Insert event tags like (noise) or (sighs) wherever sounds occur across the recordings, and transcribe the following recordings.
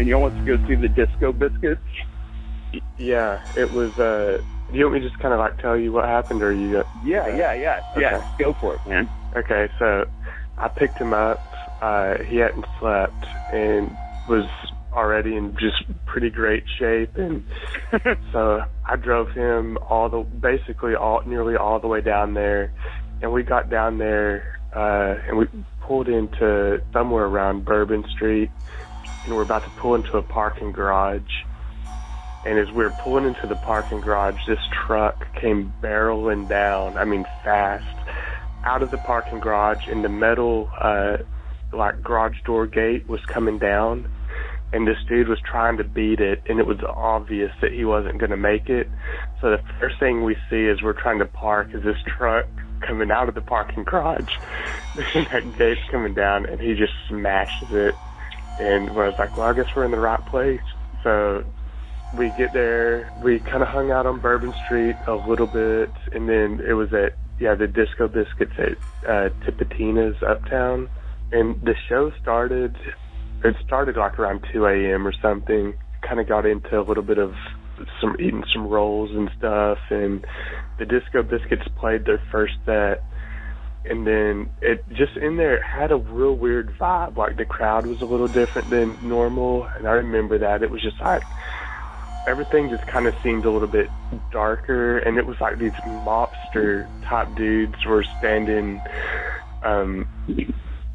And y'all want to go see the Disco Biscuits? Yeah, it was. Uh, do you want me to just kind of like tell you what happened, or you? Yeah, yeah, yeah, Okay. yeah. Go for it, man. Okay, so I picked him up. Uh, he hadn't slept and was already in just pretty great shape, and (laughs) so I drove him all the basically all nearly all the way down there, and we got down there uh, and we pulled into somewhere around Bourbon Street, and we're about to pull into a parking garage. And as we were pulling into the parking garage, this truck came barreling down. I mean, fast out of the parking garage, and the metal uh, like garage door gate was coming down. And this dude was trying to beat it, and it was obvious that he wasn't going to make it. So the first thing we see as we're trying to park is this truck coming out of the parking garage. (laughs) that gate's coming down, and he just smashes it. And I was like, well, I guess we're in the right place. So we get there. We kind of hung out on Bourbon Street a little bit, and then it was at yeah the Disco Biscuits at uh, Tipitina's Uptown, and the show started. It started like around 2 a.m. or something. Kind of got into a little bit of some eating some rolls and stuff, and the Disco Biscuits played their first set. And then it just in there it had a real weird vibe. Like the crowd was a little different than normal, and I remember that it was just like everything just kind of seemed a little bit darker and it was like these mobster type dudes were standing um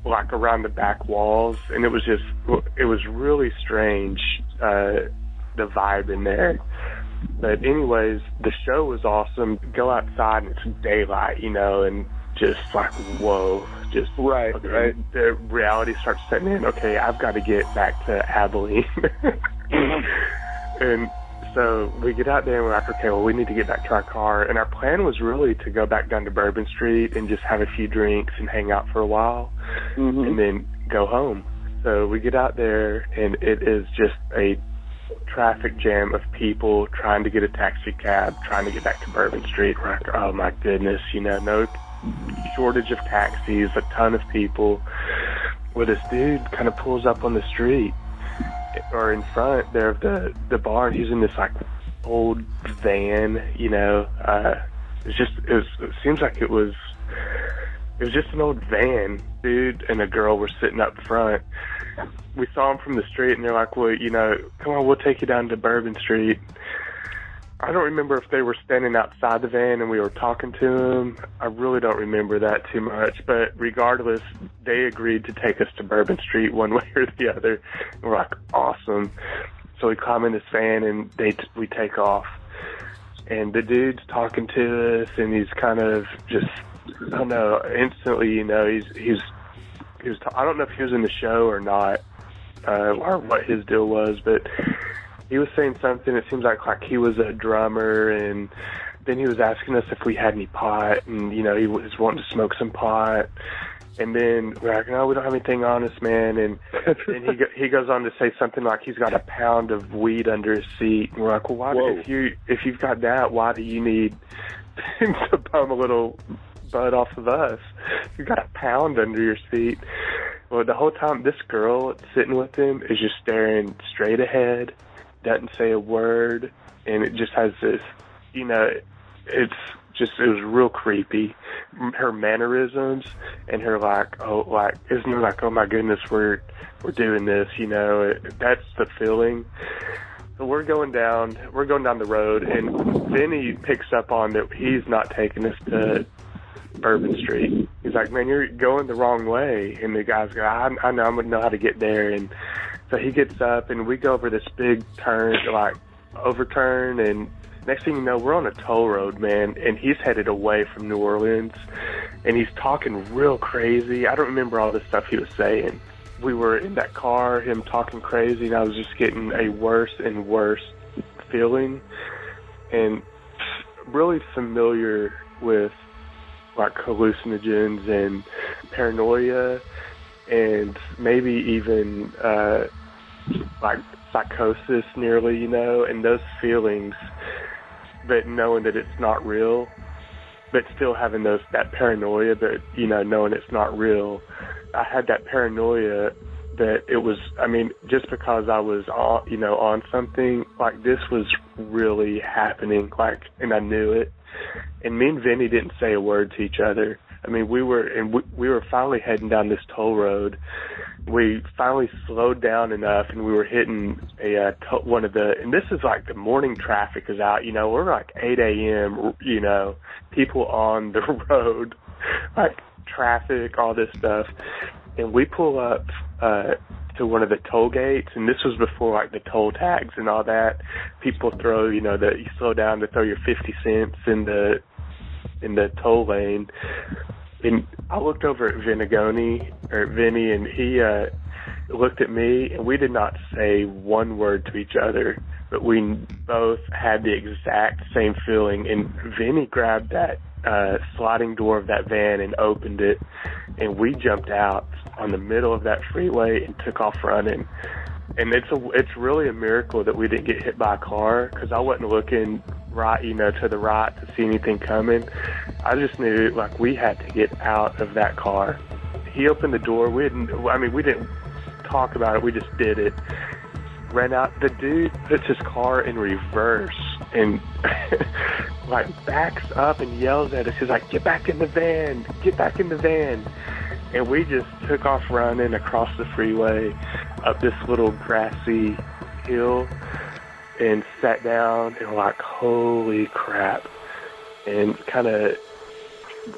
like around the back walls and it was just it was really strange uh the vibe in there but anyways the show was awesome go outside and it's daylight you know and just like whoa just Right, okay, right. the reality starts setting in okay i've got to get back to abilene (laughs) and so we get out there and we're like, okay, well, we need to get back to our car. And our plan was really to go back down to Bourbon Street and just have a few drinks and hang out for a while Mhm. and then go home. So we get out there and it is just a traffic jam of people trying to get a taxi cab, trying to get back to Bourbon Street. We're like, oh my goodness, you know, no shortage of taxis, a ton of people. where this dude kind of pulls up on the street or in front there of the the bar, and he's in this like old van, you know. Uh, it's just it, was, it seems like it was it was just an old van. Dude and a girl were sitting up front. We saw them from the street, and they're like, "Well, you know, come on, we'll take you down to Bourbon Street." I don't remember if they were standing outside the van and we were talking to them. I really don't remember that too much. But regardless, they agreed to take us to Bourbon Street one (laughs) way or the other. We're like, awesome. So we climb in this van and they we take off. And the dude's talking to us, and he's kind of just I don't know. Instantly, you know, he's he's he was. I don't know if he was in the show or not, uh, or what his deal was, but he was saying something. It seems like like he was a drummer, and then he was asking us if we had any pot, and you know he was wanting to smoke some pot. And then we're like, no, we don't have anything on us, man. And then he go, he goes on to say something like he's got a pound of weed under his seat. And we're like, well, why? Whoa. If you if you've got that, why do you need (laughs) to bum a little bud off of us? You've got a pound under your seat. Well, the whole time, this girl sitting with him is just staring straight ahead, doesn't say a word, and it just has this, you know, it's just it was real creepy. Her mannerisms and her like, oh, like isn't it like, oh my goodness, we're we're doing this, you know? It, that's the feeling. So we're going down, we're going down the road, and he picks up on that he's not taking us to Bourbon Street. He's like, man, you're going the wrong way. And the guy's go, I, I know, I'm gonna know how to get there. And so he gets up, and we go over this big turn, like overturn, and Next thing you know, we're on a toll road, man, and he's headed away from New Orleans, and he's talking real crazy. I don't remember all the stuff he was saying. We were in that car, him talking crazy, and I was just getting a worse and worse feeling, and really familiar with like hallucinogens and paranoia, and maybe even uh, like psychosis, nearly, you know, and those feelings but knowing that it's not real, but still having those that paranoia, but you know, knowing it's not real. I had that paranoia that it was. I mean, just because I was on, you know, on something like this was really happening, like, and I knew it. And me and Vinny didn't say a word to each other. I mean, we were and we, we were finally heading down this toll road. We finally slowed down enough, and we were hitting a uh, to- one of the. And this is like the morning traffic is out. You know, we're like 8 a.m. You know, people on the (laughs) road, like traffic, all this stuff, and we pull up uh, to one of the toll gates, and this was before like the toll tags and all that. People throw, you know, the you slow down to throw your 50 cents in the in the toll lane. And I looked over at Vinigoni or Vinny, and he uh, looked at me, and we did not say one word to each other, but we both had the exact same feeling. And Vinny grabbed that uh, sliding door of that van and opened it, and we jumped out on the middle of that freeway and took off running. And it's a it's really a miracle that we didn't get hit by a car because I wasn't looking right, you know, to the right to see anything coming. I just knew like we had to get out of that car. He opened the door. We didn't. I mean, we didn't talk about it. We just did it. Ran out. The dude puts his car in reverse and (laughs) like backs up and yells at us. He's like, "Get back in the van! Get back in the van!" And we just took off running across the freeway up this little grassy hill and sat down and like, holy crap. And kind of,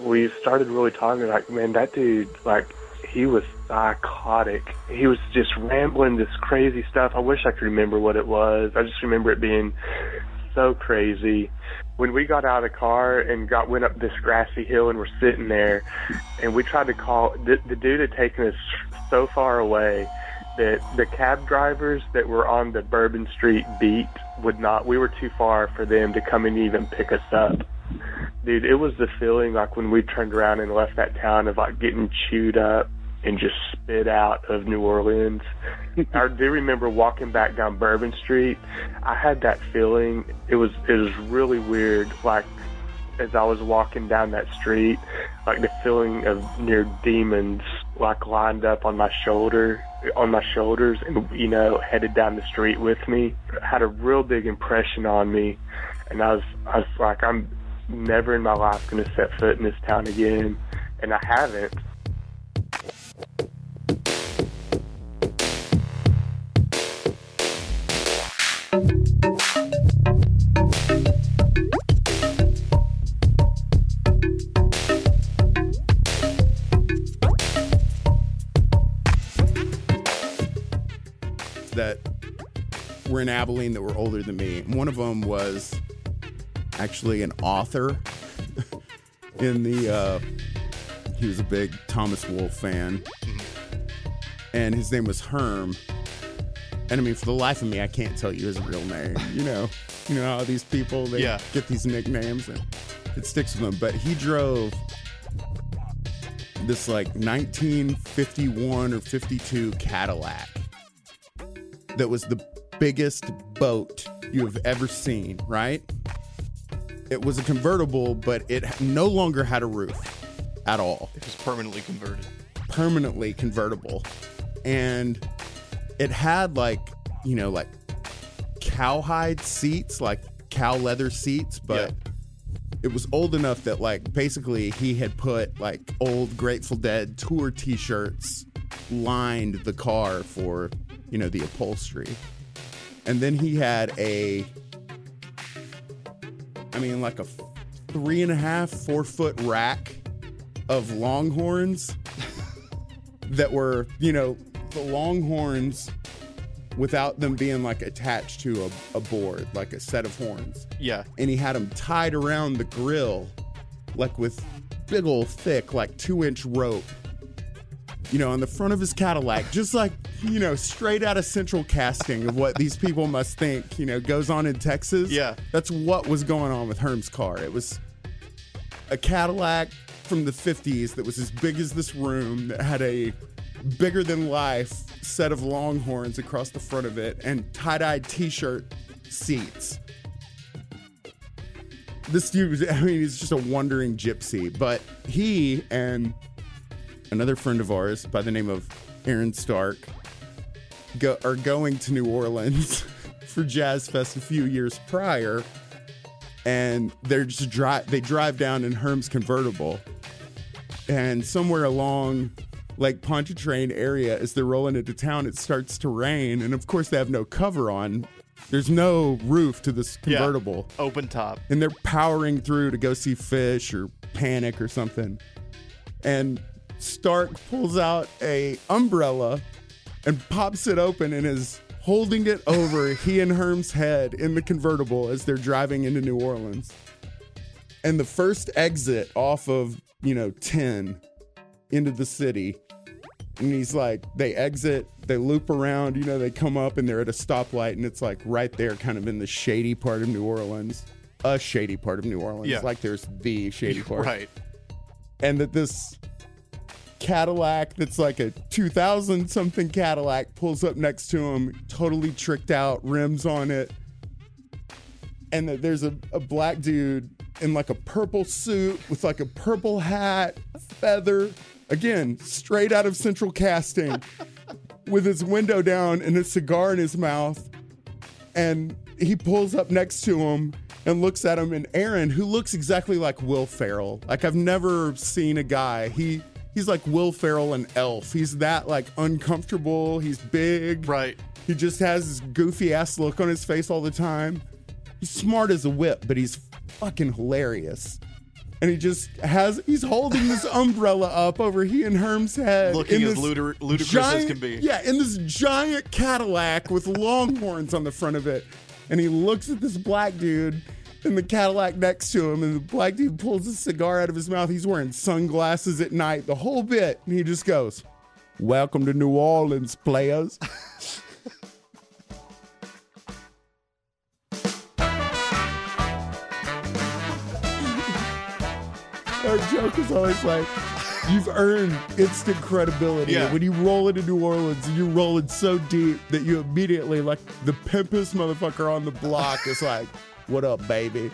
we started really talking like, man, that dude, like, he was psychotic. He was just rambling this crazy stuff. I wish I could remember what it was. I just remember it being so crazy. When we got out of the car and got went up this grassy hill and we're sitting there, and we tried to call the, the dude had taken us so far away that the cab drivers that were on the Bourbon Street beat would not. We were too far for them to come and even pick us up. Dude, it was the feeling like when we turned around and left that town of like getting chewed up and just spit out of New Orleans. (laughs) I do remember walking back down Bourbon Street. I had that feeling. It was it was really weird. Like as I was walking down that street, like the feeling of near demons like lined up on my shoulder on my shoulders and you know headed down the street with me had a real big impression on me. And I was I was like I'm never in my life going to set foot in this town again. And I haven't were in Abilene that were older than me. One of them was actually an author (laughs) in the uh, he was a big Thomas Wolfe fan. And his name was Herm. And I mean for the life of me I can't tell you his real name. You know. You know how these people they Yeah. get these nicknames and it sticks with them. But he drove this like 1951 or 52 Cadillac that was the biggest boat you have ever seen, right? It was a convertible, but it no longer had a roof at all. It was permanently converted. Permanently convertible. And it had like, you know, like cowhide seats, like cow leather seats, but it was old enough that like basically he had put like old Grateful Dead tour t-shirts lined the car for, you know, the upholstery. And then he had a I mean like a three and a half, four foot rack of longhorns that were, you know, the longhorns without them being like attached to a, a board, like a set of horns. Yeah. And he had them tied around the grill, like with big old thick, like two inch rope. You know, on the front of his Cadillac, just like, you know, straight out of central casting of what these people must think, you know, goes on in Texas. Yeah. That's what was going on with Herm's car. It was a Cadillac from the 50s that was as big as this room that had a bigger than life set of longhorns across the front of it and tie-dyed t-shirt seats. This dude was, I mean, he's just a wandering gypsy, but he and another friend of ours by the name of Aaron Stark go, are going to New Orleans (laughs) for Jazz Fest a few years prior and they're just drive they drive down in Herm's convertible and somewhere along like Pontchartrain area as they're rolling into town it starts to rain and of course they have no cover on there's no roof to this Yeah. convertible Open top. and they're powering through to go see Phish or panic or something and stark pulls out a umbrella and pops it open and is holding it over (laughs) he and herm's head in the convertible as they're driving into new orleans and the first exit off of you know 10 into the city and he's like they exit they loop around you know they come up and they're at a stoplight and it's like right there kind of in the shady part of new orleans a shady part of new orleans Yeah. like there's the shady (laughs) part Right. and that this Cadillac that's like a 2000 something Cadillac pulls up next to him, totally tricked out, rims on it. And that there's a, a black dude in like a purple suit with like a purple hat, feather, again, straight out of central casting, (laughs) with his window down and a cigar in his mouth. And he pulls up next to him and looks at him. And Aaron, who looks exactly like Will Ferrell, like I've never seen a guy. He he's like Will Ferrell and Elf. He's that like uncomfortable. He's big. Right. He just has this goofy ass look on his face all the time. He's smart as a whip, but he's fucking hilarious. And he just has he's holding this (laughs) umbrella up over he and Herm's head. Looking in as this ludir- ludicrous as can be. Yeah, in this giant Cadillac with (laughs) longhorns on the front of it. And he looks at this black dude in the Cadillac next to him, and the black dude pulls a cigar out of his mouth. He's wearing sunglasses at night, the whole bit. And he just goes, Welcome to New Orleans, players. (laughs) Our joke is always like, you've earned instant credibility. Yeah. When you roll into New Orleans and you roll it so deep that you immediately, like the pimpest motherfucker on the block, is like, what up, baby?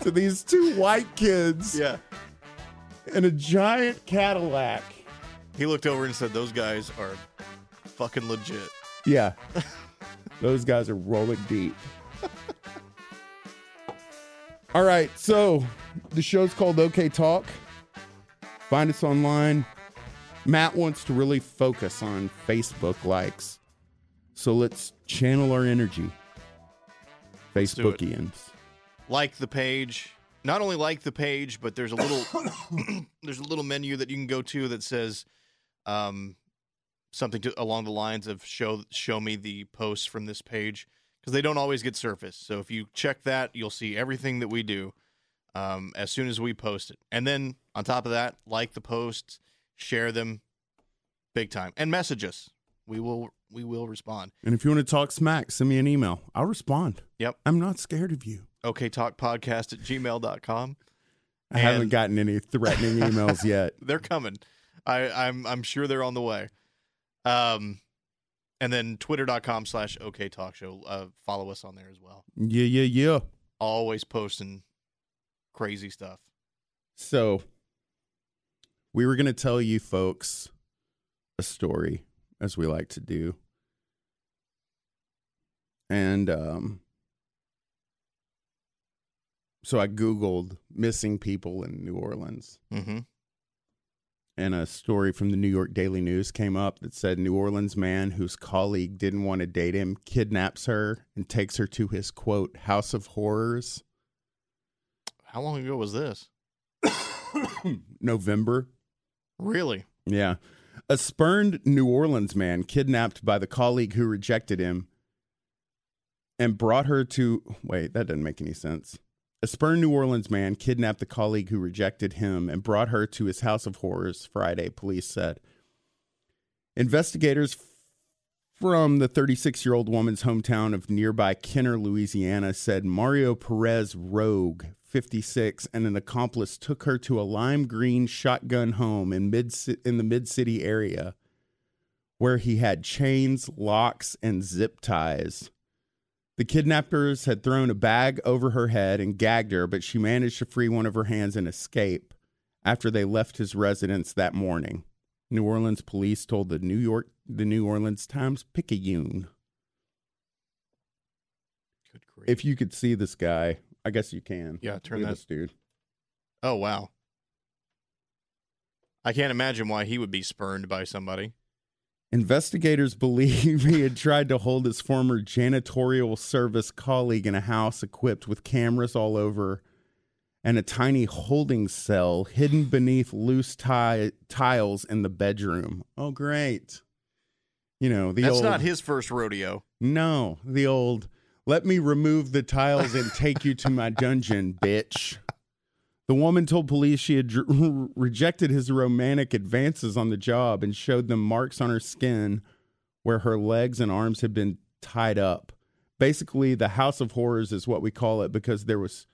to these two white kids Yeah. in a giant Cadillac. He looked over and said, "Those guys are fucking legit." Yeah. Those guys are rolling deep. (laughs) All right, so the show's called OK Talk. Find us online. Matt wants to really focus on Facebook likes. So let's channel our energy. Facebookians. Like the page not only like the page but there's a little (coughs) there's a little menu that you can go to that says um something to along the lines of show show me the posts from this page because they don't always get surfaced so if you check that you'll see everything that we do um, as soon as we post it and then on top of that like the posts share them big time and message us we will we will respond And if you want to talk smack, send me an email. I'll respond. yep I'm not scared of you. Okay talk podcast at gmail.com I haven't gotten any threatening emails (laughs) yet. they're coming. I, I'm I'm sure they're on the way. Um, and then twitter.com slash OK Talk Show. Uh, follow us on there as well. Yeah, yeah, yeah. Always posting crazy stuff. So, we were going to tell you folks a story, as we like to do. And um, so I Googled missing people in New Orleans, Mm-hmm. and a story from the New York Daily News came up that said New Orleans man whose colleague didn't want to date him kidnaps her and takes her to his quote house of horrors. How long ago was this? (coughs) November. Really? Yeah. A spurned New Orleans man kidnapped by the colleague who rejected him and brought her to. Wait, that doesn't make any sense. A spurned New Orleans man kidnapped the colleague who rejected him and brought her to his house of horrors Friday, police said. Investigators from the 36 year old woman's hometown of nearby Kenner, Louisiana, said Mario Perez Rogue, 56, and an accomplice took her to a lime green shotgun home in, mid- in the mid city area where he had chains, locks, and zip ties. The kidnappers had thrown a bag over her head and gagged her, but she managed to free one of her hands and escape after they left his residence that morning. New Orleans police told the New York the New Orleans Times Picayune. If you could see this guy, I guess you can. Yeah, turn Look that- this dude. oh wow. I can't imagine why he would be spurned by somebody. Investigators believe he had tried to hold his former janitorial service colleague in a house equipped with cameras all over and a tiny holding cell hidden beneath loose ti- tiles in the bedroom. Oh, great. You know, the That's old. not his first rodeo. No, the old, let me remove the tiles and take you to my dungeon, bitch. The woman told police she had (laughs) rejected his romantic advances on the job and showed them marks on her skin where her legs and arms had been tied up. Basically, the House of Horrors is what we call it because there was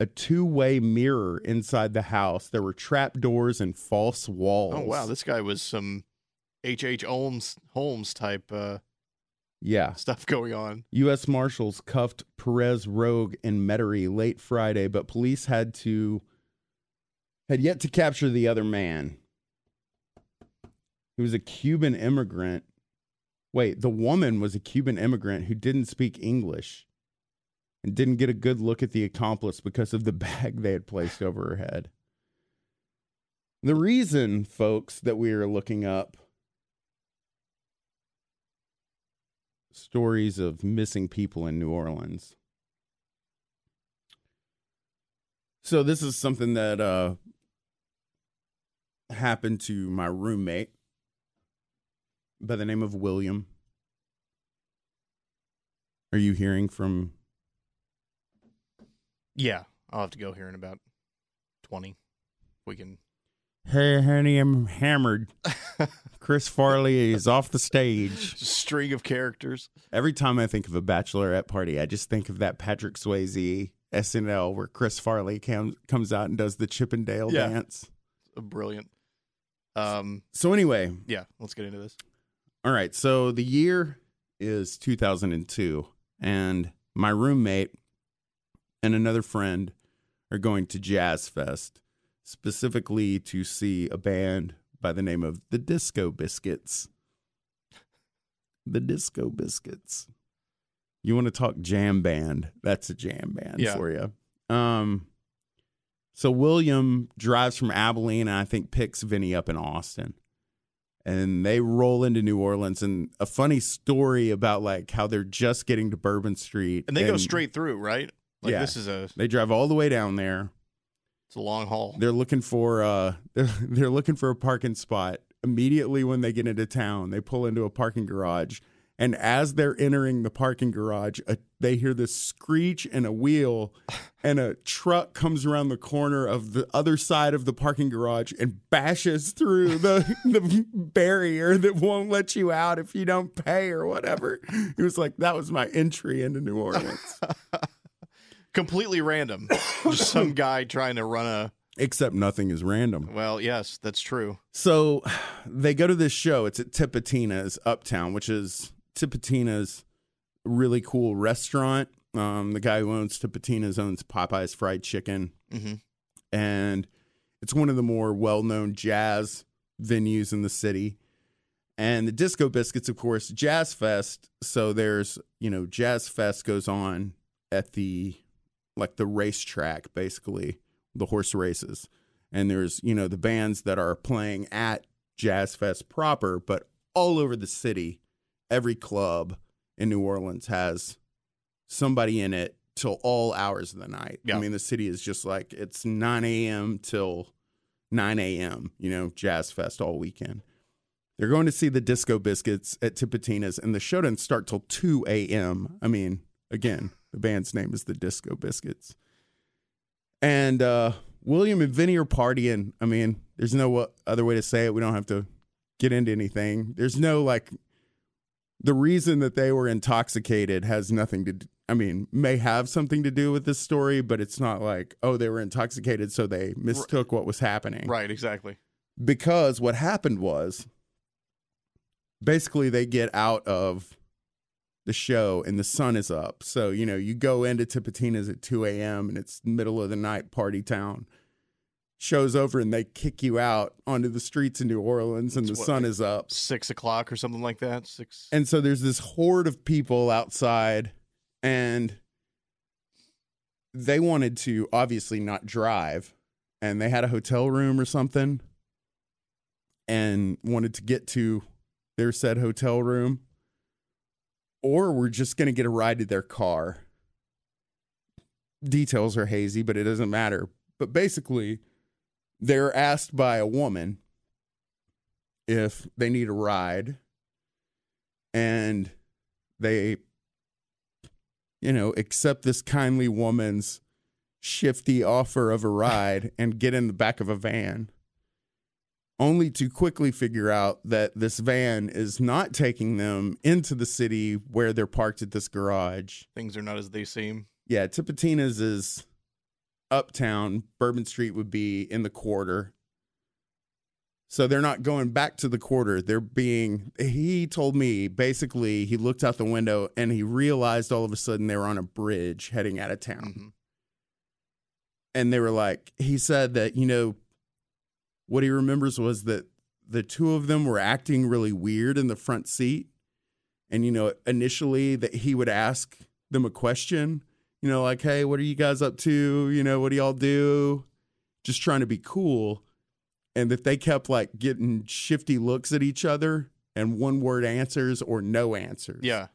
a two way mirror inside the house. There were trap doors and false walls. Oh wow, this guy was some H. H. Holmes Holmes type uh, yeah. stuff going on. U.S. Marshals cuffed Perez Rogue in Metairie late Friday, but police had to had yet to capture the other man. He was a Cuban immigrant. Wait, the woman was a Cuban immigrant who didn't speak English and didn't get a good look at the accomplice because of the (laughs) bag they had placed over her head. The reason, folks, that we are looking up stories of missing people in New Orleans. So this is something that uh happened to my roommate by the name of William. Are you hearing from Yeah, I'll have to go here in about twenty. We can. Hey honey, I'm hammered. (laughs) Chris Farley is off the stage. String of characters. Every time I think of a bachelorette party, I just think of that Patrick Swayze SNL where Chris Farley comes comes out and does the Chippendale Yeah. dance. Brilliant. Um. So anyway, Yeah. Let's get into this. all right. So the year is 2002, and my roommate and another friend are going to Jazz Fest, specifically to see a band by the name of the Disco Biscuits. The Disco Biscuits. You want to talk jam band? That's a jam band Yeah. for you. Um, so William drives from Abilene and I think picks Vinny up in Austin. And they roll into New Orleans and a funny story about like how they're just getting to Bourbon Street. And they go straight through, right? Like Yeah. this is a They drive all the way down there. It's a long haul. They're looking for uh (laughs) they're, they're looking for a parking spot. Immediately when they get into town, they pull into a parking garage. And as they're entering the parking garage, a, they hear this screech and a wheel, (sighs) and a truck comes around the corner of the other side of the parking garage and bashes through the, (laughs) the barrier that won't let you out if you don't pay or whatever. He was like, That was my entry into New Orleans. (laughs) Completely random. Just some (coughs) guy trying to run a. Except nothing is random. Well, yes, that's true. So they go to this show. It's at Tipitina's Uptown, which is Tipitina's really cool restaurant. Um, the guy who owns Tipitina's owns Popeye's Fried Chicken, hmm and it's one of the more well-known jazz venues in the city. And the Disco Biscuits, of course, Jazz Fest. So there's, you know, Jazz Fest goes on at the like the racetrack, basically, the horse races. And there's, you know, the bands that are playing at Jazz Fest proper, but all over the city, every club in New Orleans has somebody in it till all hours of the night. Yeah. I mean, the city is just like it's 9 a.m. till 9 a.m., you know, Jazz Fest all weekend. They're going to see the Disco Biscuits at Tipitina's, and the show doesn't start till 2 a.m. I mean, again, the band's name is the Disco Biscuits. And uh, William and Vinny are partying. I mean, there's no other way to say it. We don't have to get into anything. There's no like, the reason that they were intoxicated has nothing to, I mean, may have something to do with this story, but it's not like, oh, they were intoxicated, so they mistook what was happening. Right, exactly. Because what happened was basically they get out of the show and the sun is up. So, you know, you go into Tipitina's at 2 a.m. and it's middle of the night party town. Show's over and they kick you out onto the streets in New Orleans and It's the what, sun like is up. Six o'clock or something like that. Six. And so there's this horde of people outside and they wanted to obviously not drive and they had a hotel room or something and wanted to get to their said hotel room or we're just going to get a ride to their car. Details are hazy, but it doesn't matter. But basically, they're asked by a woman if they need a ride and they you know accept this kindly woman's shifty offer of a ride and get in the back of a van only to quickly figure out that this van is not taking them into the city where they're parked at this garage Things are not as they seem. yeah tipitina's is uptown bourbon street would be in the quarter so they're not going back to the quarter. They're being, he told me basically he looked out the window and he realized all of a sudden they were on a bridge heading out of town. Mhm. And they were like, he said that, you know, what he remembers was that the two of them were acting really weird in the front seat. And, you know, initially that he would ask them a question, you know, like, hey, what are you guys up to? You know, what do y'all do? Just trying to be cool and that they kept like getting shifty looks at each other and one word answers or no answers. Yeah.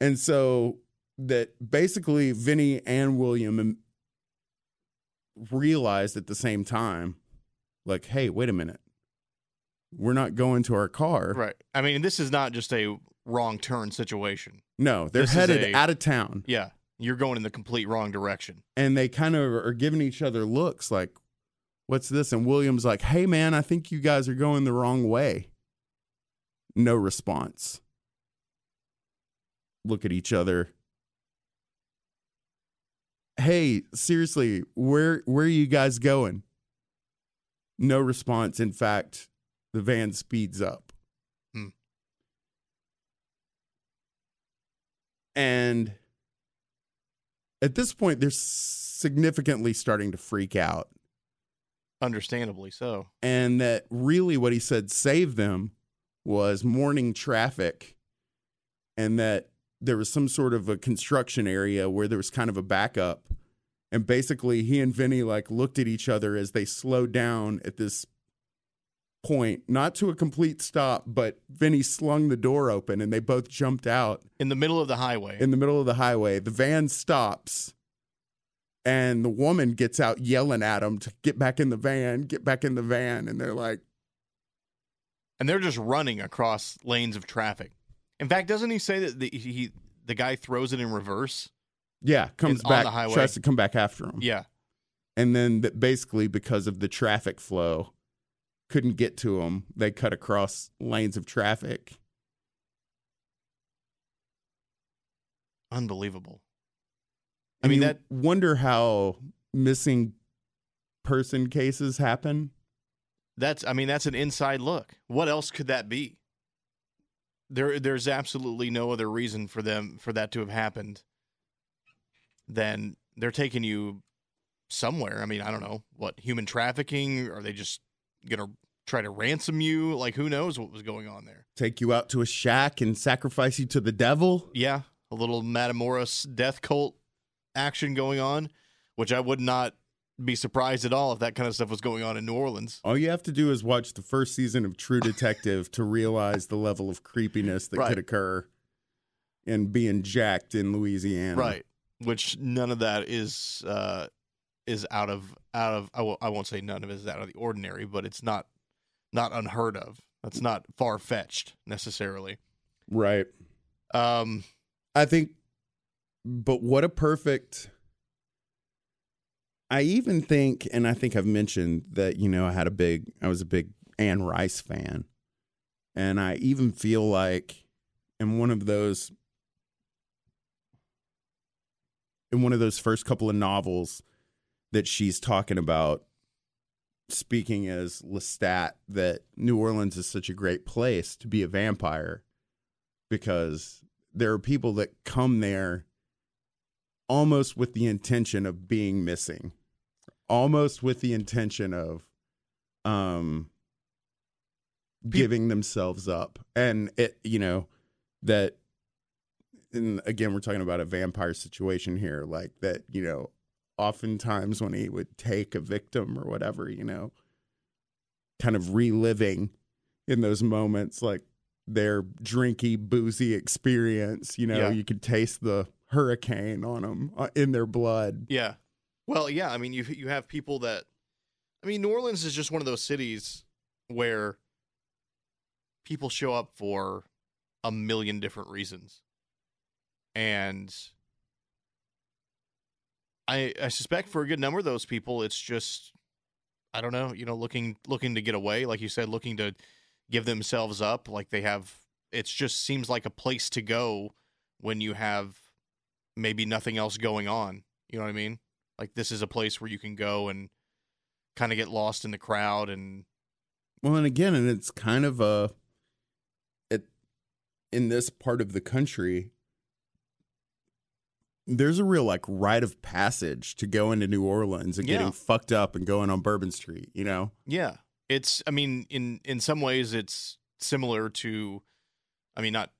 And so that basically Vinny and William realized at the same time, like, hey, wait a minute. We're not going to our car. Right. I mean, this is not just a wrong turn situation. No, they're This is headed a- out of town. Yeah. You're going in the complete wrong direction. And they kind of are giving each other looks like, what's this? And William's like, hey, man, I think you guys are going the wrong way. No response. Look at each other. Hey, seriously, where where are you guys going? No response. In fact, the van speeds up. Hmm. And at this point, they're significantly starting to freak out. Understandably so. And that really what he said saved them was morning traffic. And that there was some sort of a construction area where there was kind of a backup. And basically, he and Vinny like looked at each other as they slowed down at this point, not to a complete stop, but Vinny slung the door open and they both jumped out In the middle of the highway. in the middle of the highway. The van stops, and the woman gets out yelling at them to get back in the van, get back in the van. And they're like, and they're just running across lanes of traffic. In fact, doesn't he say that the, he the guy throws it in reverse? Yeah, comes back, the highway. tries to come back after him. Yeah. And then that basically, because of the traffic flow, couldn't get to him. They cut across lanes of traffic. Unbelievable. I And mean that wonder how missing person cases happen. that's I mean that's an inside look. What else could that be? There there's absolutely no other reason for them for that to have happened than they're taking you somewhere. I mean, I don't know, what human trafficking? Are they just gonna try to ransom you? Like who knows what was going on there? Take you out to a shack and sacrifice you to the devil. Yeah, a little Matamoros death cult action going on, which I would not be surprised at all if that kind of stuff was going on in New Orleans. All you have to do is watch the first season of True Detective to realize the level of creepiness that Right. could occur in being jacked in Louisiana. Right. Which none of that is uh is out of out of I w- I won't say none of it is out of the ordinary, but it's not not unheard of. That's not far fetched necessarily. Right. Um, I think, but what a perfect. I even think, and I think I've mentioned that, you know, I had a big, I was a big Anne Rice fan. And I even feel like in one of those, in one of those first couple of novels that she's talking about, speaking as Lestat, that New Orleans is such a great place to be a vampire because there are people that come there almost with the intention of being missing almost with the intention of um giving themselves up. And it you know that and again we're talking about a vampire situation here like that you know oftentimes when he would take a victim or whatever you know kind of reliving in those moments like their drinky boozy experience you know Yeah. you could taste the hurricane on them uh, in their blood yeah. Well, yeah. I mean, you you have people that. I mean, New Orleans is just one of those cities where people show up for a million different reasons, and I I suspect for a good number of those people, it's just I don't know, you know, looking looking to get away, like you said, looking to give themselves up, like they have. It just seems like a place to go when you have maybe nothing else going on. You know what I mean? Like this is a place where you can go and kind of get lost in the crowd and Well, and again, and it's kind of a it in this part of the country. There's a real like rite of passage to go into New Orleans and Yeah. getting fucked up and going on Bourbon Street. You know, Yeah. It's I mean in in some ways it's similar to I mean not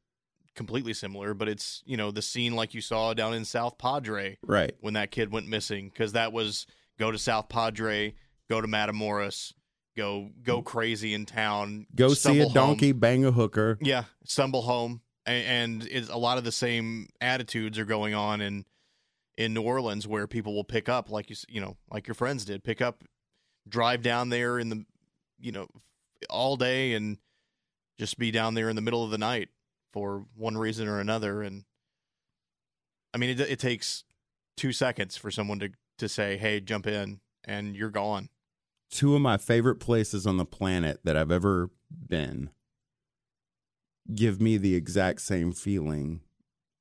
completely similar, but it's, you know, the scene like you saw down in South Padre right? when that kid went missing cuz that was go to South Padre, go to Matamoros, go go mm. crazy in town, Go see a stumble home. donkey bang a hooker. Yeah, stumble home, and, it's a lot of the same attitudes are going on in in New Orleans, where people will pick up, like you you know, like your friends did, pick up, drive down there in the, you know, all day, and just be down there in the middle of the night for one reason or another. And I mean, it, it takes two seconds for someone to to say, "Hey, jump in," and you're gone. Two of my favorite places on the planet that I've ever been give me the exact same feeling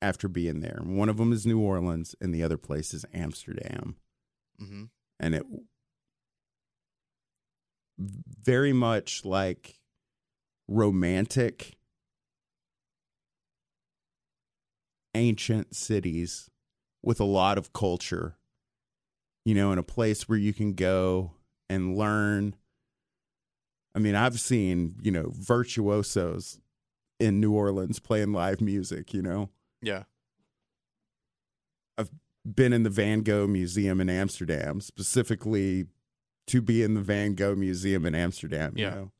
after being there. One of them is New Orleans, and the other place is Amsterdam. hmm and it very much like romantic ancient cities with a lot of culture you know in a place where you can go and learn i mean i've seen you know virtuosos in new orleans playing live music you know Yeah, I've been in the Van Gogh Museum in Amsterdam, specifically to be in the Van Gogh Museum in Amsterdam. You Yeah. know?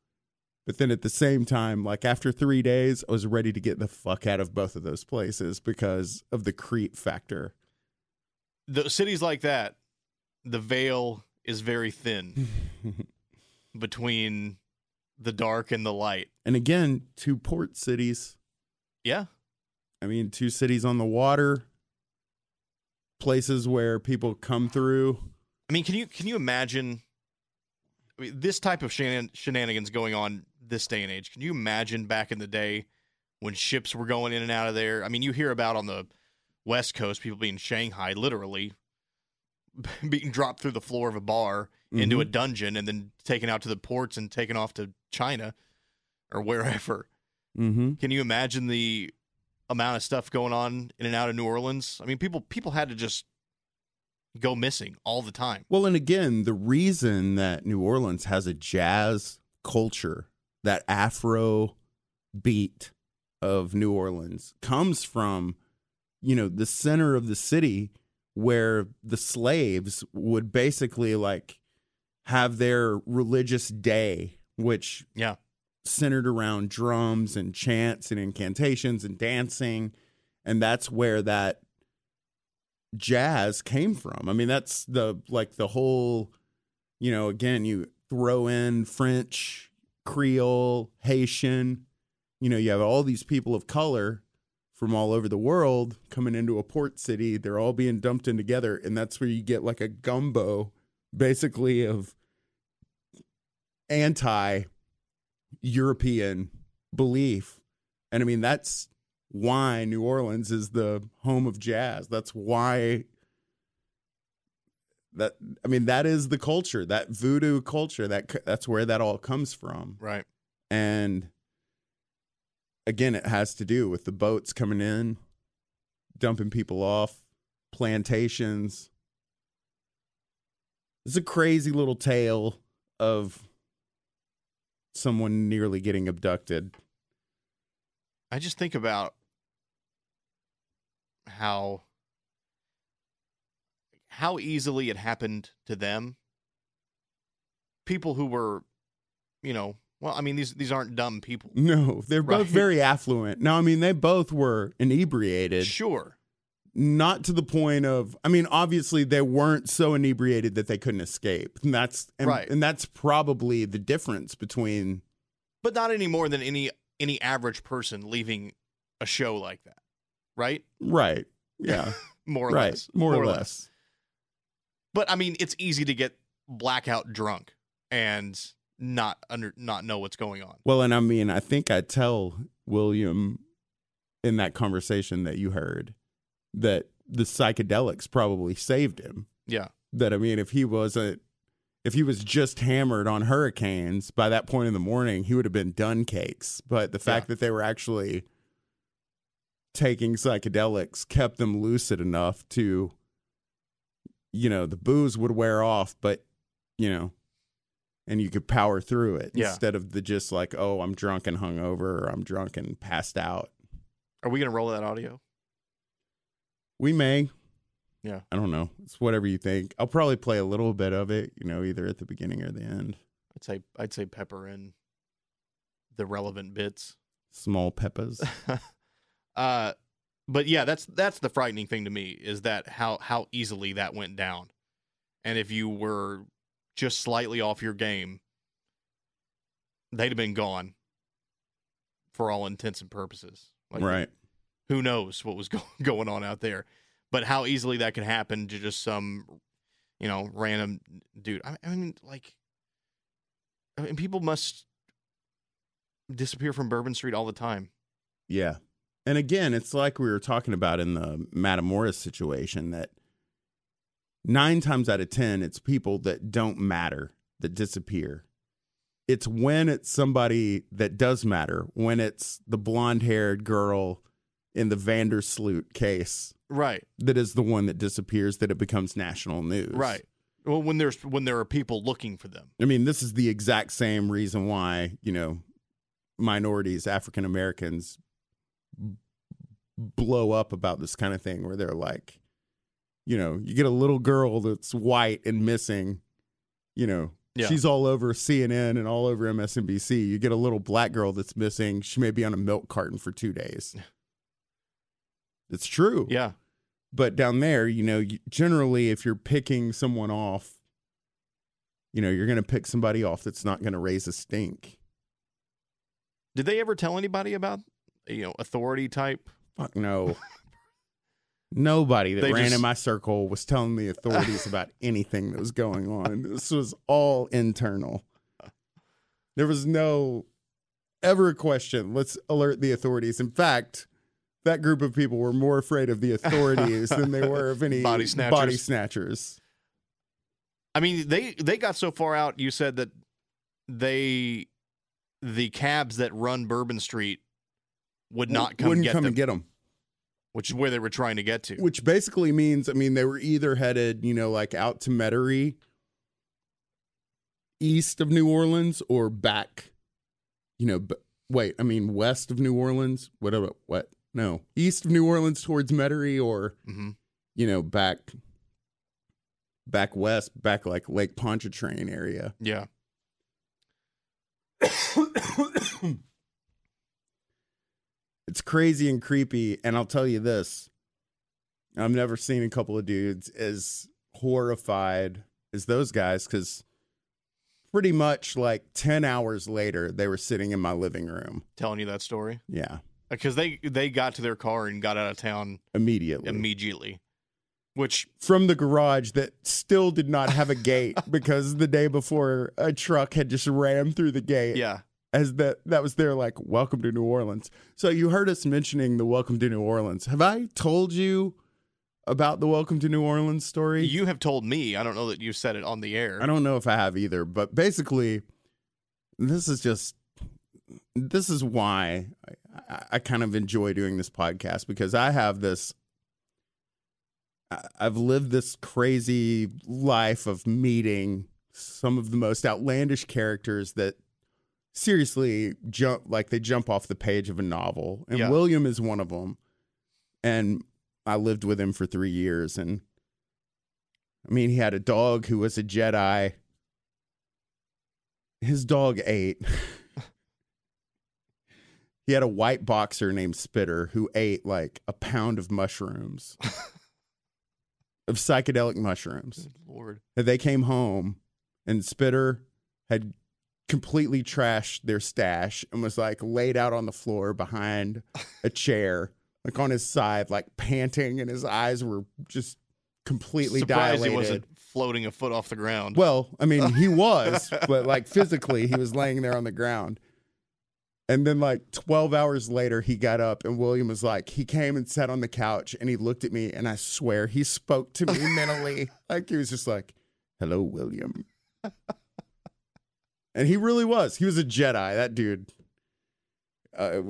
But then at the same time, like after three days, I was ready to get the fuck out of both of those places because of the creep factor. the cities like that, the veil is very thin. (laughs) between the dark and the light. and again, two port cities. Yeah. I mean, two cities on the water, places where people come through. I mean, can you can you imagine I mean, this type of shenan- shenanigans going on this day and age? Can you imagine back in the day when ships were going in and out of there? I mean, you hear about on the West Coast people being Shanghai literally (laughs) being dropped through the floor of a bar into a dungeon and then taken out to the ports and taken off to China or wherever. Mm-hmm. Can you imagine the amount of stuff going on in and out of New Orleans? I mean, people people had to just go missing all the time. Well, and again, the reason that New Orleans has a jazz culture, that Afro beat of New Orleans, comes from, you know, the center of the city where the slaves would basically like have their religious day, which Yeah. centered around drums and chants and incantations and dancing. And that's where that jazz came from. I mean, that's the like the whole, you know, again, you throw in French Creole, Haitian. You know, you have all these people of color from all over the world coming into a port city. They're all being dumped in together. And that's where you get like a gumbo, basically, of anti European belief. And I mean, that's why New Orleans is the home of jazz. That's why that I mean that is the culture, that voodoo culture. That that's where that all comes from. Right. And again, it has to do with the boats coming in, dumping people off, plantations. It's a crazy little tale of someone nearly getting abducted. I just think about how how easily it happened to them. People who were, you know, well, I mean these these aren't dumb people. No, they're both very affluent. No, I mean they both were inebriated. Sure. not to the point of i mean obviously they weren't so inebriated that they couldn't escape and that's and, Right. and that's probably the difference between But not any more than any any average person leaving a show like that. Right? right yeah (laughs) More or right less. more, or less, But I mean, it's easy to get blackout drunk and not under not know what's going on. well and i mean i think i tell william in that conversation that you heard that the psychedelics probably saved him Yeah. that i mean if he wasn't if he was just hammered on hurricanes by that point in the morning, he would have been done cakes. But the fact that they were actually taking psychedelics kept them lucid enough to, you know, the booze would wear off, but, you know, and you could power through it Yeah. instead of the just like, oh, I'm drunk and hungover or I'm drunk and passed out. Are we gonna roll that audio? We may. Yeah. I don't know. It's whatever you think. I'll probably play a little bit of it, you know, either at the beginning or the end. I'd say I'd say pepper in the relevant bits. Small peppers. (laughs) uh but yeah, that's that's the frightening thing to me is that how how easily that went down. And if you were just slightly off your game, they'd have been gone for all intents and purposes. Like, right. Who knows what was (laughs) go- going on out there? But how easily that could happen to just some, you know, random dude. I, I mean, like, I mean, people must disappear from Bourbon Street all the time. Yeah. And again, it's like we were talking about in the Matamoros situation that nine times out of 10, it's people that don't matter that disappear. It's when it's somebody that does matter, when it's the blonde haired girl in the van der Sloot case Right. that is the one that disappears, that it becomes national news. Right. Well, when there's when there are people looking for them. I mean, this is the exact same reason why, you know, minorities, African Americans blow up about this kind of thing where they're like, you know, you get a little girl that's white and missing, you know, Yeah. she's all over CNN and all over MSNBC. You get a little black girl that's missing, she may be on a milk carton for two days. It's true. Yeah. But down there, you know, generally, if you're picking someone off, you know, you're going to pick somebody off that's not going to raise a stink. Did they ever tell anybody about you know authority type? Fuck no. (laughs) Nobody that They ran just- in my circle was telling the authorities about (laughs) anything that was going on. This was all internal. There was no ever a question. Let's alert the authorities. In fact, that group of people were more afraid of the (laughs) authorities than they were of any Body snatchers. Body snatchers. I mean, they they got so far out. You said that they the cabs that run Bourbon Street would not come Wouldn't get come them, and get them. Which is where they were trying to get to. which basically means I mean they were either headed you know like out to Metairie, east of New Orleans, or back, you know. B- wait, I mean west of New Orleans. Whatever. What? No, east of New Orleans towards Metairie, or hmm you know back, back west, back like Lake Pontchartrain area. Yeah. (coughs) (coughs) (coughs) it's crazy and creepy. And I'll tell you this I've never seen a couple of dudes as horrified as those guys because pretty much like 10 hours later, they were sitting in my living room. Telling you that story Yeah, uh, because they they got to their car and got out of town immediately. immediately, which From the garage that still did not have a gate because the day before a truck had just rammed through the gate. yeah As that that was their like welcome to New Orleans. So you heard us mentioning the welcome to New Orleans. Have I told you about the welcome to New Orleans story? you have told me. I don't know that you said it on the air. I don't know if I have either, but basically, this is just this is why I, I, I kind of enjoy doing this podcast because I have this. I've lived this crazy life of meeting some of the most outlandish characters that seriously jump like they jump off the page of a novel, and Yeah. William is one of them. And I lived with him for three years, and I mean, he had a dog who was a Jedi. His dog ate. (laughs) he had a white boxer named Spitter who ate like a pound of mushrooms, (laughs) of psychedelic mushrooms. Good Lord, And they came home, and Spitter had completely trashed their stash and was like laid out on the floor behind a (laughs) chair, like on his side, like panting, and his eyes were just completely surprised dilated. he wasn't floating a foot off the ground. Well, I mean, he (laughs) was, but like physically, he was laying there on the ground. And then, like 12 hours later, he got up, and William was like, he came and sat on the couch and he looked at me, and I swear he spoke to me (laughs) mentally. Like, he was just like, hello, William. And he really was. He was a Jedi, that dude. Uh,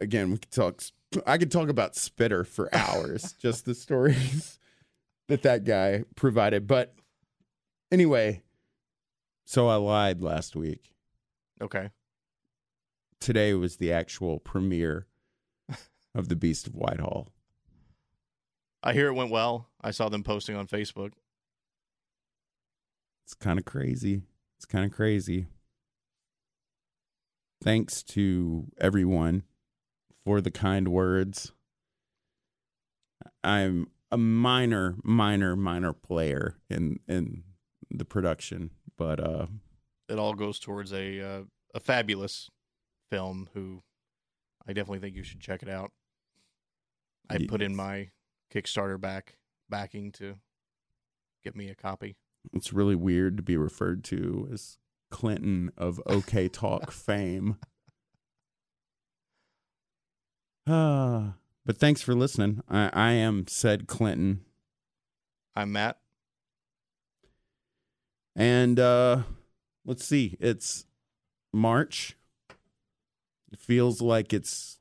again, we could talk, I could talk about Spitter for (laughs) hours, just the stories that that guy provided. But Anyway, so I lied last week. okay, Today was the actual premiere (laughs) of The Beast of Whitehall. I hear it went well. I saw them posting on Facebook. It's kind of crazy. It's kind of crazy. Thanks to everyone for the kind words. I'm a minor, minor, minor player in in the production, but uh It all goes towards a uh, a fabulous film. Who I definitely think you should check it out. I put in my Kickstarter back backing to get me a copy. It's really weird to be referred to as Clinton of OK Talk (laughs) fame. Ah, (sighs) but thanks for listening. I, I am said Clinton, I'm Matt. and uh, let's see. It's March. It feels like it's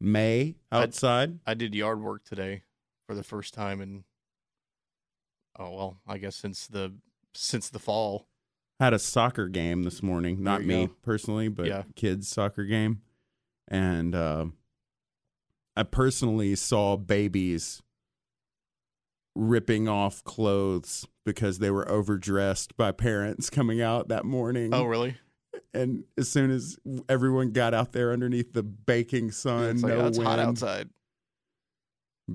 May outside. I did yard work today for the first time in oh well, I guess since the since the fall. Had a soccer game this morning. Not me go. personally, but Yeah. kids soccer game, and uh, I personally saw babies ripping off clothes because they were overdressed by parents coming out that morning. Oh really? and as soon as everyone got out there underneath the baking sun, it's like, no oh, it's wind, hot outside.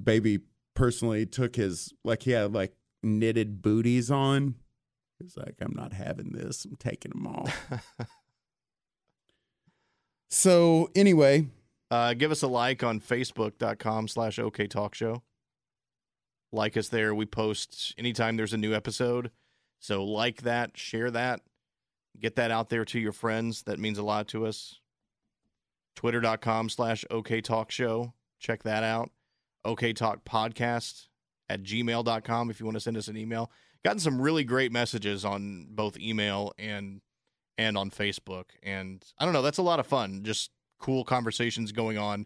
baby personally took his like he had like knitted booties on. He's like, I'm not having this. I'm taking them all. (laughs) so anyway, Uh, give us a like on facebook.com slash OK Talk Show. Like us there. We post anytime there's a new episode. So like that, share that, get that out there to your friends. That means a lot to us. Twitter.com slash OK Talk Show. Check that out. OK Talk Podcast at gmail.com if you want to send us an email. Gotten some really great messages on both email and and on Facebook. And I don't know, that's a lot of fun. Just cool conversations going on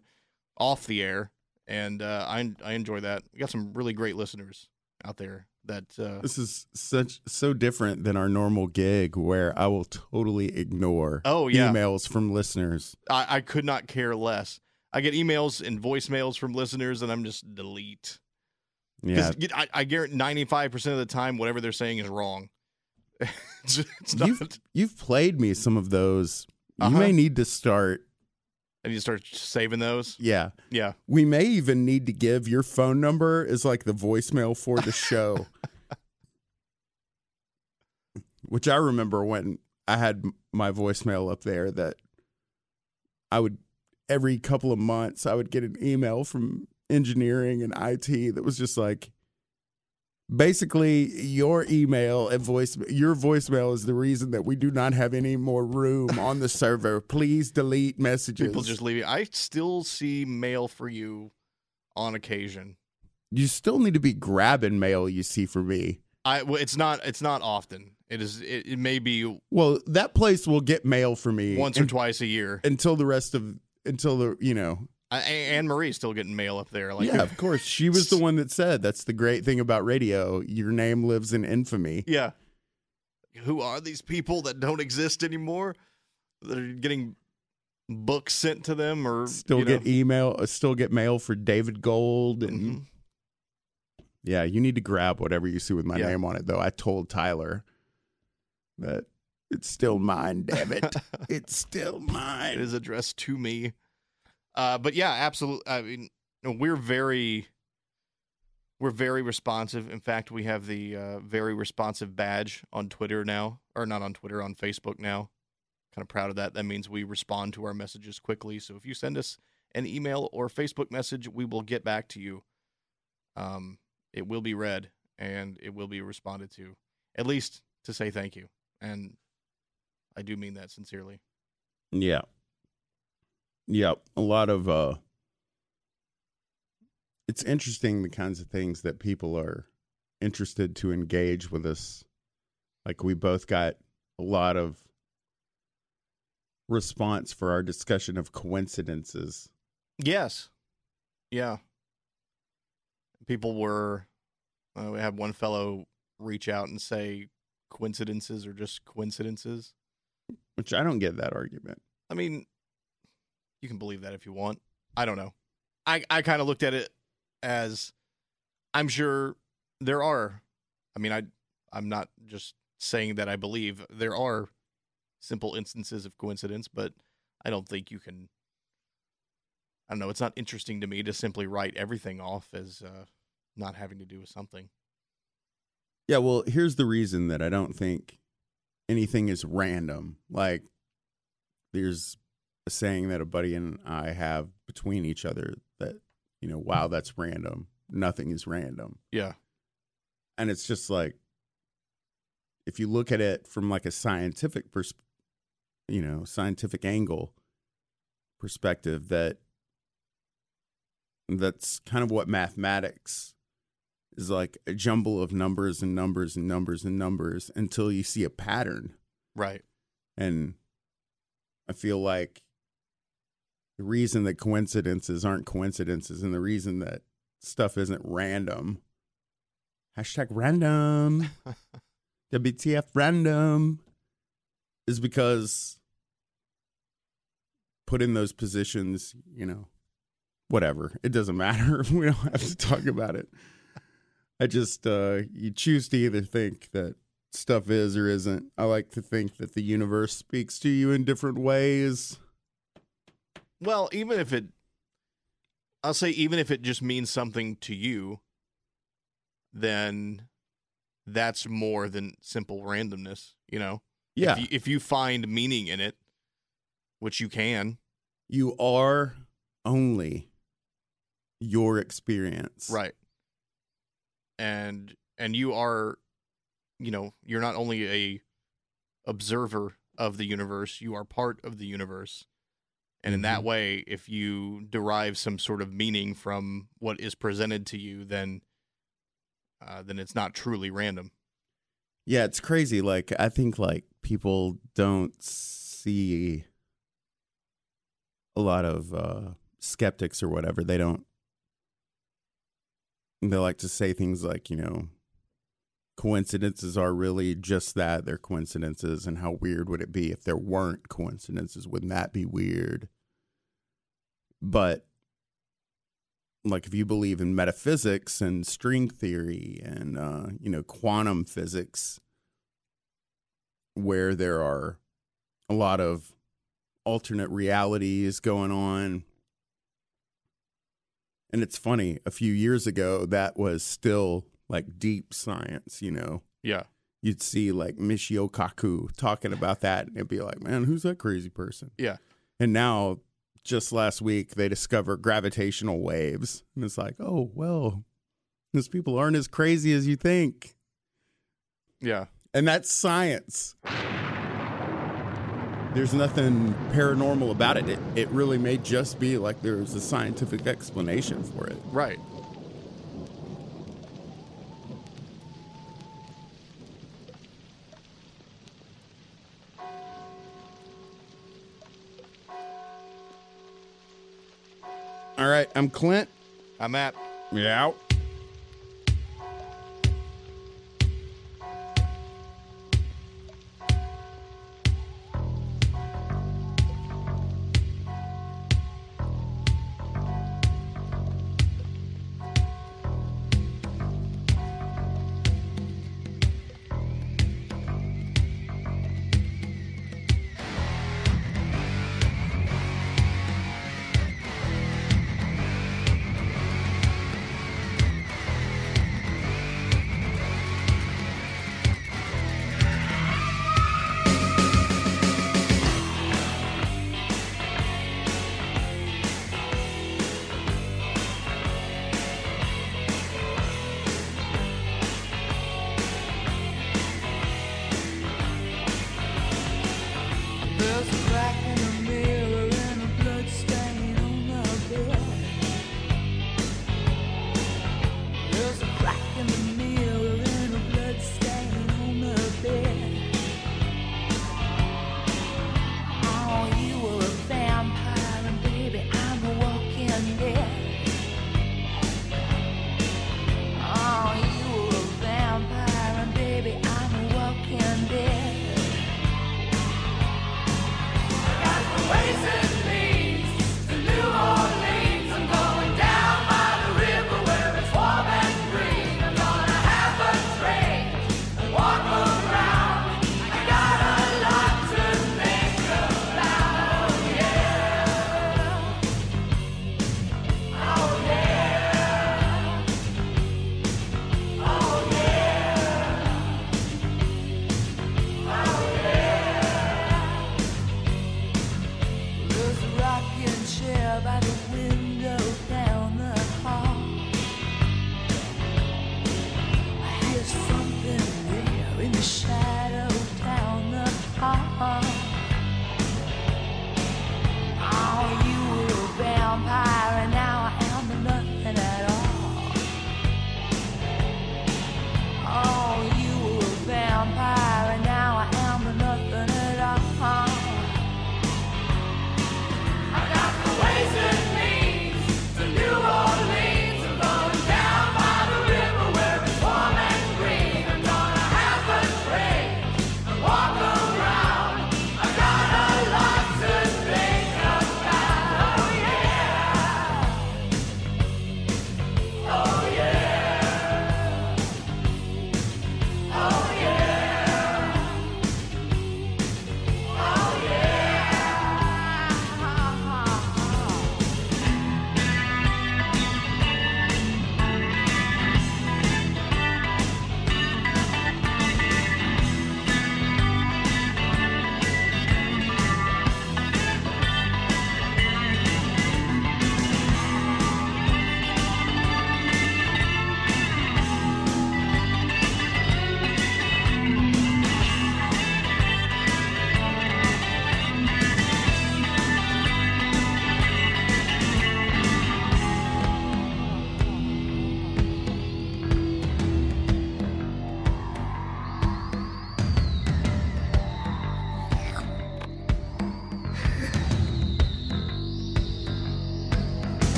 off the air, and uh, I I enjoy that. We got some really great listeners out there that uh, this is such so different than our normal gig where I will totally ignore Oh, yeah. emails from listeners. I, I could not care less. I get emails and voicemails from listeners, and I'm just delete. Yeah, Because I, I guarantee 95 percent of the time, whatever they're saying is wrong. (laughs) it's, it's not. you've you've played me some of those. You Uh-huh. may need to start. And you start saving those. Yeah, Yeah. we may even need to give your phone number as like the voicemail for the show. (laughs) which I remember when I had my voicemail up there that I would every couple of months I would get an email from engineering and IT that was just like basically your email and voice your voicemail is the reason that we do not have any more room on the server. (laughs) Please delete messages. People just leave. I still see mail for you on occasion. you still need to be grabbing mail you see for me. I well, it's not it's not often. It is it, it may be Well, that place will get mail for me once or un- twice a year. until the rest of until the you know I, Anne Marie's still getting mail up there. Like yeah, of course. She was the (laughs) one that said that's the great thing about radio. Your name lives in infamy. yeah. Who are these people that don't exist anymore? That are getting books sent to them or Still you know, get email, uh, still get mail for David Gold, and Mhm. yeah, you need to grab whatever you see with my Yeah. name on it. Though I told Tyler that it's still mine. Damn it, (laughs) it's still mine. is addressed to me. Uh, but yeah, absolutely. I mean, we're very, we're very responsive. In fact, we have the uh, very responsive badge on Twitter now, or not on Twitter, on Facebook now. Kind of proud of that. That means we respond to our messages quickly. So if you send us an email or Facebook message, we will get back to you. Um, it will be read and it will be responded to, at least to say thank you. And I do mean that sincerely. Yeah. Yep. A lot of uh it's interesting the kinds of things that people are interested to engage with us. Like we both got a lot of response for our discussion of coincidences. Yes. Yeah. People were. Uh, we had one fellow reach out and say coincidences are just coincidences. Which I don't get that argument. I mean, you can believe that if you want. I don't know. I, I kind of looked at it as I'm sure there are. I mean, I I'm not just saying that I believe there are simple instances of coincidence, but I don't think you can. I don't know. It's not interesting to me to simply write everything off as uh, not having to do with something. Yeah, well, here's the reason that I don't think anything is random. Like, there's a saying that a buddy and I have between each other that, you know, wow, that's random. Nothing is random. Yeah. And it's just like, if you look at it from like a scientific pers- you know, scientific angle perspective, that that's kind of what mathematics is like a jumble of numbers and numbers and numbers and numbers until you see a pattern. Right. And I feel like the reason that coincidences aren't coincidences and the reason that stuff isn't random, hashtag random, (laughs) WTF random, is because put in those positions, you know, whatever. It doesn't matter. (laughs) we don't have to talk about it. I just uh you choose to either think that stuff is or isn't. I like to think that the universe speaks to you in different ways. Well, even if it, I'll say, even if it just means something to you, then that's more than simple randomness, you know? Yeah. If you, if you find meaning in it, which you can, you are only your experience. right? And and you are, you know, you're not only a observer of the universe, you are part of the universe. And in that Mhm. way, if you derive some sort of meaning from what is presented to you, then uh, then it's not truly random. Yeah, it's crazy. Like I think like people don't see a lot of uh skeptics or whatever. They don't they like to say things like, you know, coincidences are really just that. They're coincidences and how weird would it be if there weren't coincidences? Wouldn't that be weird? But like if you believe in metaphysics and string theory and uh, you know quantum physics where there are a lot of alternate realities going on and it's funny a few years ago that was still like deep science you know Yeah. you'd see like Michio Kaku talking about that, and it'd be like, man, who's that crazy person? Yeah. And now, just last week, they discover gravitational waves, and it's like, oh well, those people aren't as crazy as you think, Yeah. and that's science. There's nothing paranormal about it. It, it really may just be like there's a scientific explanation for it. Right. All right, I'm Clint. I'm at Yeah.